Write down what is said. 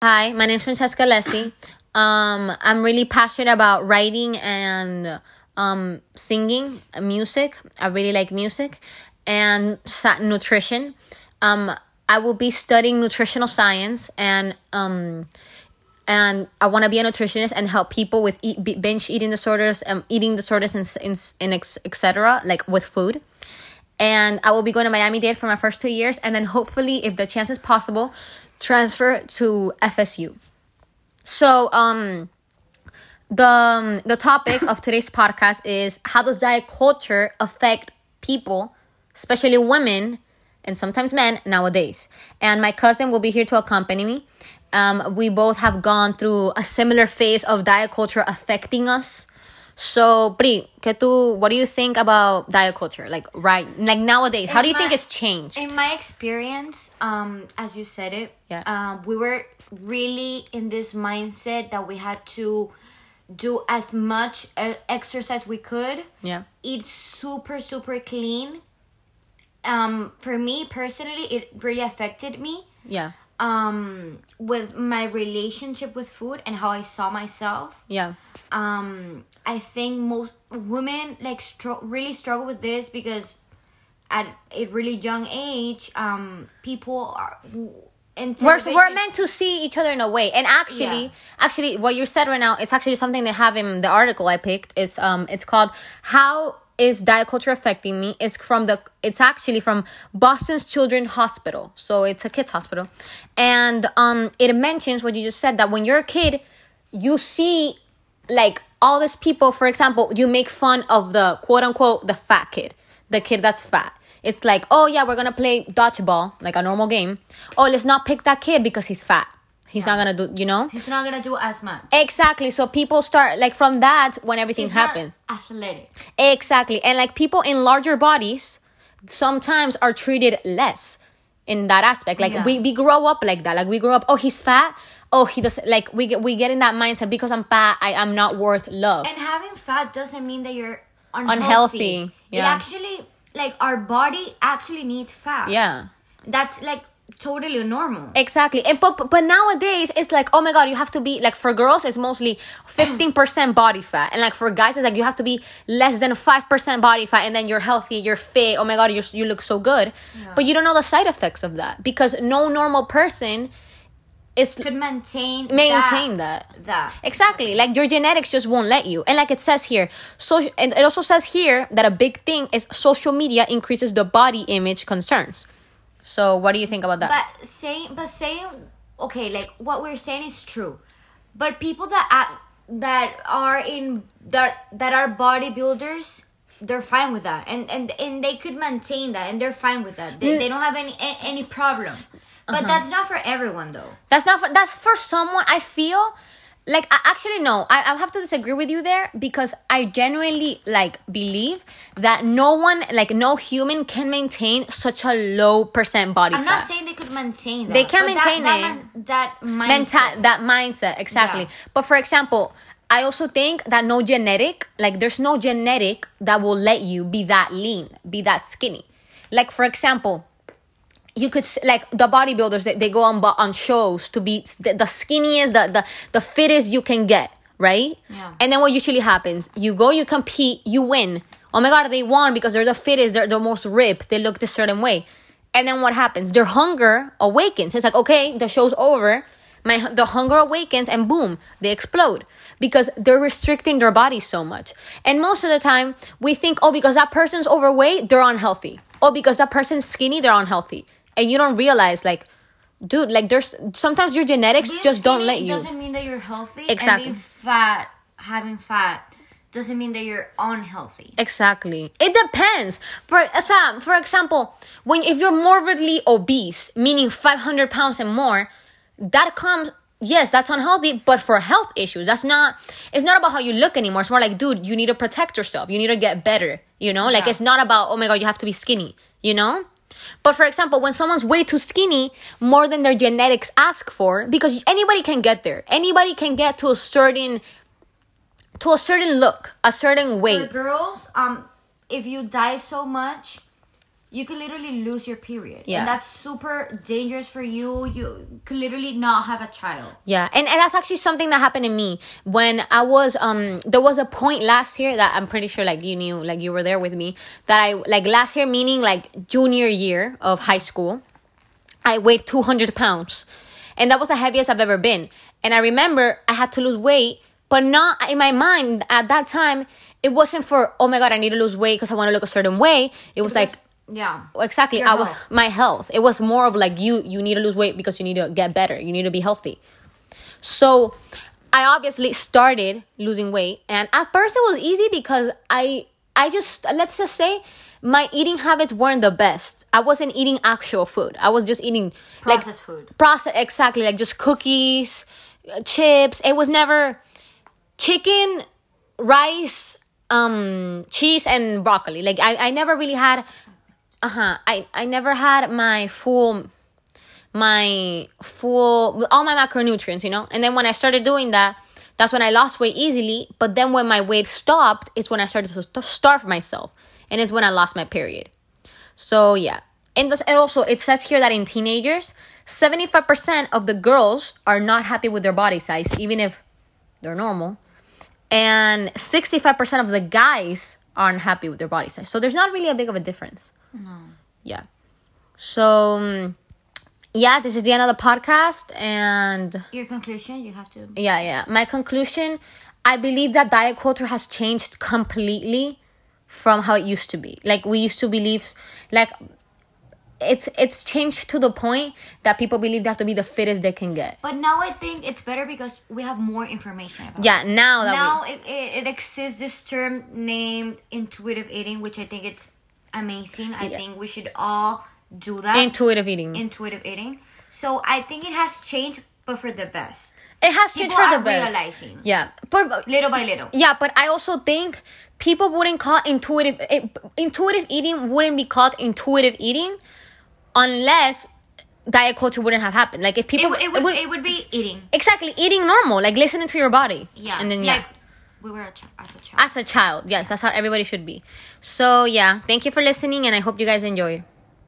Hi, my name is Francesca Lessi. Um, I'm really passionate about writing and um, singing music. I really like music and nutrition. Um, I will be studying nutritional science and um, and I want to be a nutritionist and help people with eat, binge eating disorders, um, eating disorders, and, and, and etc. Like with food. And I will be going to Miami Dade for my first two years, and then hopefully, if the chance is possible, transfer to FSU. So, um, the um, the topic of today's podcast is how does diet culture affect people, especially women and sometimes men nowadays. And my cousin will be here to accompany me. Um, we both have gone through a similar phase of diet culture affecting us. So, Pri, que tú, what do you think about diet culture? Like right, like nowadays, how do you my, think it's changed? In my experience, um, as you said it, Yeah. um, we were really in this mindset that we had to do as much uh, exercise we could. Yeah. Eat super super clean. Um, for me personally, it really affected me. Yeah, Um, with my relationship with food and how I saw myself. yeah, um i think most women like really struggle with this because at a really young age um people are we're, we're meant to see each other in a way and actually Yeah. actually what you said right now it's actually something they have in the article i picked it's um it's called how is diet culture affecting me is from the it's actually from boston's children's hospital. So it's a kids hospital. And um it mentions what you just said that when you're a kid you see like all these people for example you make fun of the quote unquote the fat kid the kid that's fat. It's like oh yeah we're gonna play dodgeball like a normal game. Oh let's not pick that kid because he's fat he's not gonna do you know? He's not gonna do as much. Exactly. So people start like from that when everything happened. athletic. Exactly. And like people in larger bodies sometimes are treated less in that aspect. Like Yeah. we, we grow up like that. Like we grow up oh he's fat. Oh he does like we get we get in that mindset because i'm fat i am not worth love. And having fat doesn't mean that you're unhealthy, Unhealthy, yeah. it actually like our body actually needs fat. Yeah. That's like totally normal Exactly. And but but nowadays it's like, oh my god, you have to be like for girls it's mostly 15% body fat. And like for guys it's like you have to be less than 5% body fat and then you're healthy, you're fit. Oh my god, you you look so good. But you don't know the side effects of that because no normal person is could maintain maintain that. that Exactly. Like your genetics just won't let you. And like it says here, so and it also says here that a big thing is social media increases the body image concerns. So what do you think about that? But saying, but saying, okay, like what we're saying is true, but people that act, that are in that that are bodybuilders, they're fine with that, and and and they could maintain that, and they're fine with that. They, mm. they don't have any any problem. But uh-huh. that's not for everyone, though. That's not for, that's for someone I feel like I actually no I, I have to disagree with you there because I genuinely like believe that no one like no human can maintain such a low percent body I'm fat. not saying they could maintain that. They can maintain that, it. That, that Menta- mindset. that mindset exactly Yeah. but for example i also think that no genetic like there's no genetic that will let you be that lean be that skinny like for example you could like the bodybuilders they, they go on on shows to be the, the skinniest the, the the fittest you can get right? Yeah. and then what usually happens? You go you compete you win. Oh my god they won because they're the fittest they're the most ripped they look this certain way. And then what happens? Their hunger awakens. It's like okay the show's over. My the hunger awakens and boom they explode because they're restricting their body so much. And most of the time we think oh because that person's overweight they're unhealthy. Oh because that person's skinny they're unhealthy and you don't realize like dude like there's sometimes your genetics Being just don't let you It Doesn't mean that you're healthy. Exactly. And being fat, having fat, doesn't mean that you're unhealthy. Exactly. It depends. For Sam, for example, when if you're morbidly obese, meaning 500 pounds and more, that comes yes, that's unhealthy, but for health issues, that's not it's not about how you look anymore. It's more like, dude, you need to protect yourself. You need to get better, you know? Like Yeah. it's not about, oh my god, you have to be skinny, you know? But for example, when someone's way too skinny, more than their genetics ask for, because anybody can get there. Anybody can get to a certain to a certain look, a certain For weight. girls, um, if you die so much, you could literally lose your period. Yeah. And that's super dangerous for you. You could literally not have a child. Yeah, and, and that's actually something that happened to me when I was um there was a point last year that I'm pretty sure like you knew like you were there with me that I like last year meaning like junior year of high school I weighed 200 pounds and that was the heaviest I've ever been and I remember I had to lose weight but not in my mind at that time it wasn't for oh my god I need to lose weight because I want to look a certain way it was like Yeah. exactly. Your i was my health. It was more of like you you need to lose weight because you need to get better. You need to be healthy. So i obviously started losing weight and at first it was easy because i i just let's just say my eating habits weren't the best. I wasn't eating actual food. I was just eating like Processed food. process exactly like just cookies uh, chips. It was never chicken rice um cheese and broccoli. Like i i never really had uh-huh. I i never had my full my full all my macronutrients you know? And then when i started doing that that's when i lost weight easily but then when my weight stopped it's when i started to st- starve myself and it's when i lost my period. So yeah. And, this, and also it says here that in teenagers 75% of the girls are not happy with their body size even if they're normal and 65% of the guys aren't happy with their body size. So there's not really a big of a difference yeah. So um, yeah this is the end of the podcast and Your conclusion, you have to. yeah yeah. My conclusion i believe that diet culture has changed completely from how it used to be. Like we used to believe like it's it's changed to the point that people believe they have to be the fittest they can get. But now I think it's better because we have more information about yeah now that now we, it, it, it exists this term named intuitive eating which i think it's amazing. I Yeah. think we should all do that. Intuitive eating. Intuitive eating. So i think it has changed but for the best. It has changed people for the best. realizing. Yeah. But little by little. Yeah, but I also think people wouldn't call intuitive it, intuitive eating wouldn't be called intuitive eating unless diet culture wouldn't have happened. Like if it, people would- it, would, it would be eating. Exactly eating normal, like listening to your body. yeah and then yeah. like we were a ch- as a child as a child, yes, that's how everybody should be. So yeah, thank you for listening, and I hope you guys enjoyed.